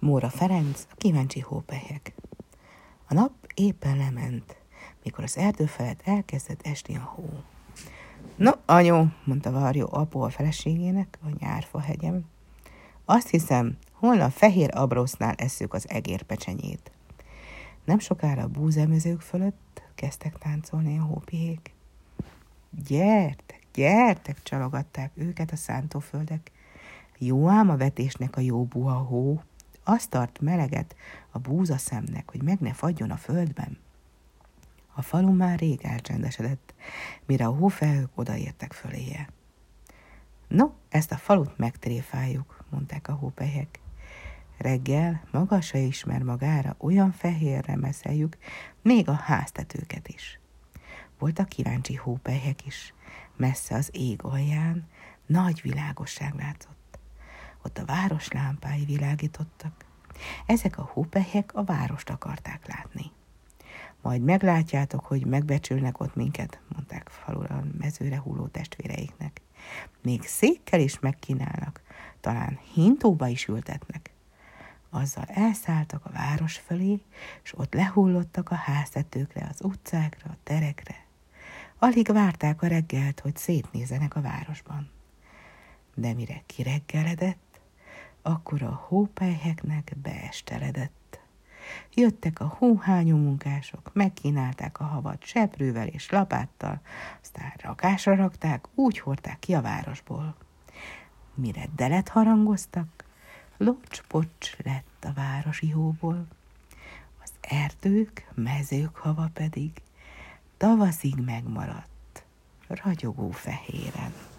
Móra Ferenc, a kíváncsi hópelyek. A nap éppen lement, mikor az erdő felett elkezdett esni a hó. No, anyu, mondta Varjó apó a feleségének a nyárfa hegyem. Azt hiszem, holnap fehér abrosznál eszük az egérpecsenyét. Nem sokára a búzemezők fölött kezdtek táncolni a hópiék. Gyertek, gyertek, csalogatták őket a szántóföldek. Jó ám a vetésnek a jó buha hó, azt tart meleget a búza szemnek, hogy meg ne fagyjon a földben. A falu már rég elcsendesedett, mire a hófelhők odaértek föléje. No, ezt a falut megtréfáljuk, mondták a hópelyek. Reggel maga se ismer magára, olyan fehérre meszeljük, még a háztetőket is. Voltak kíváncsi hópelyek is, messze az ég alján, nagy világosság látszott ott a város lámpái világítottak. Ezek a hópelyek a várost akarták látni. Majd meglátjátok, hogy megbecsülnek ott minket, mondták falura mezőre hulló testvéreiknek. Még székkel is megkínálnak, talán hintóba is ültetnek. Azzal elszálltak a város fölé, és ott lehullottak a háztetőkre, az utcákra, a terekre. Alig várták a reggelt, hogy szétnézenek a városban. De mire kireggeledett, akkor a hópelyheknek beesteledett. Jöttek a hóhányó munkások, megkínálták a havat seprővel és lapáttal, aztán rakásra rakták, úgy hordták ki a városból. Mire delet harangoztak, locs-pocs lett a városi hóból. Az erdők, mezők hava pedig tavaszig megmaradt, ragyogó fehéren.